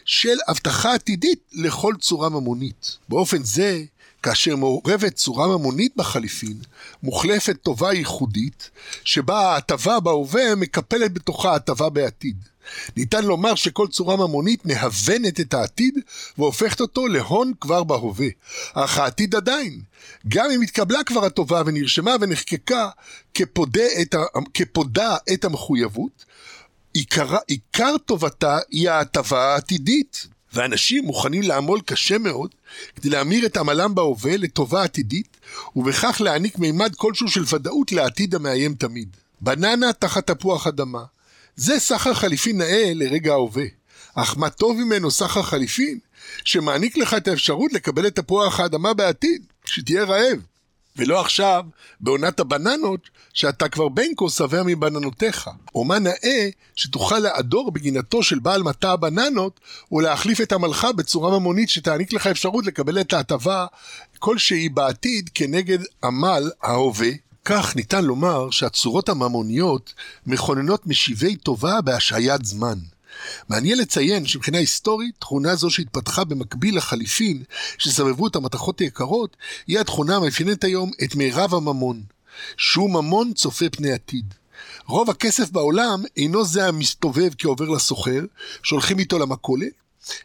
של הבטחה עתידית לכל צורה ממונית. באופן זה, כאשר מעורבת צורה ממונית בחליפין, מוחלפת טובה ייחודית, שבה ההטבה בהווה מקפלת בתוכה הטבה בעתיד. ניתן לומר שכל צורה ממונית מהוונת את העתיד והופכת אותו להון כבר בהווה. אך העתיד עדיין, גם אם התקבלה כבר הטובה ונרשמה ונחקקה כפודה את, ה, כפודה את המחויבות, עיקר, עיקר טובתה היא ההטבה העתידית. ואנשים מוכנים לעמול קשה מאוד כדי להמיר את עמלם בהווה לטובה עתידית, ובכך להעניק מימד כלשהו של ודאות לעתיד המאיים תמיד. בננה תחת תפוח אדמה, זה סחר חליפין נאה לרגע ההווה. אך מה טוב ממנו סחר חליפין? שמעניק לך את האפשרות לקבל את תפוח האדמה בעתיד, כשתהיה רעב. ולא עכשיו, בעונת הבננות, שאתה כבר בן כה שבע מבננותיך. או מה נאה שתוכל לעדור בגינתו של בעל מטע הבננות, ולהחליף את עמלך בצורה ממונית שתעניק לך אפשרות לקבל את ההטבה כלשהי בעתיד כנגד עמל ההווה כך ניתן לומר שהצורות הממוניות מכוננות משיבי טובה בהשהיית זמן. מעניין לציין שמבחינה היסטורית, תכונה זו שהתפתחה במקביל לחליפין שסבבו את המתכות היקרות, היא התכונה המאפיינת היום את מירב הממון, שהוא ממון צופה פני עתיד. רוב הכסף בעולם אינו זה המסתובב כעובר לסוחר, שהולכים איתו למכולת,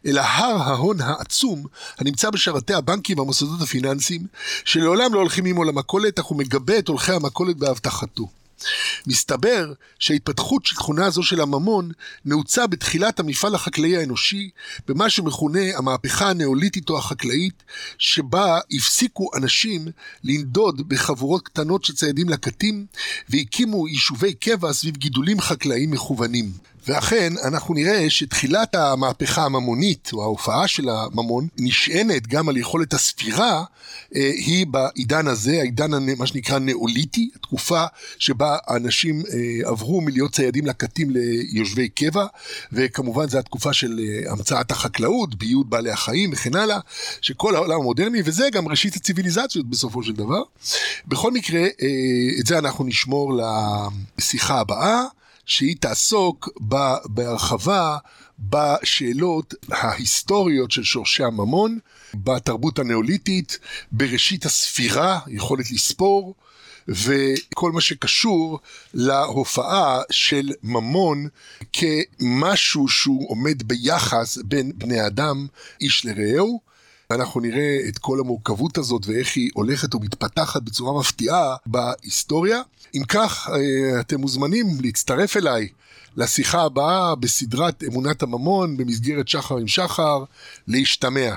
אלא הר ההון העצום הנמצא בשרתי הבנקים והמוסדות הפיננסיים, שלעולם לא הולכים עמו למכולת, אך הוא מגבה את הולכי המכולת בהבטחתו. מסתבר שההתפתחות של תכונה זו של הממון נעוצה בתחילת המפעל החקלאי האנושי, במה שמכונה המהפכה הנאוליתית או החקלאית, שבה הפסיקו אנשים לנדוד בחבורות קטנות של ציידים לקטים, והקימו יישובי קבע סביב גידולים חקלאיים מכוונים. ואכן, אנחנו נראה שתחילת המהפכה הממונית, או ההופעה של הממון, נשענת גם על יכולת הספירה, אה, היא בעידן הזה, העידן, מה שנקרא נאוליטי, התקופה שבה האנשים אה, עברו מלהיות ציידים לקטים ליושבי קבע, וכמובן זו התקופה של אה, המצאת החקלאות, ביות בעלי החיים וכן הלאה, שכל העולם המודרני, וזה גם ראשית הציוויליזציות בסופו של דבר. בכל מקרה, את זה אנחנו נשמור לשיחה הבאה. שהיא תעסוק בהרחבה בשאלות ההיסטוריות של שורשי הממון, בתרבות הנאוליתית, בראשית הספירה, יכולת לספור, וכל מה שקשור להופעה של ממון כמשהו שהוא עומד ביחס בין בני אדם, איש לרעהו. אנחנו נראה את כל המורכבות הזאת ואיך היא הולכת ומתפתחת בצורה מפתיעה בהיסטוריה. אם כך, אה, אתם מוזמנים להצטרף אליי לשיחה הבאה בסדרת אמונת הממון במסגרת שחר עם שחר, להשתמע.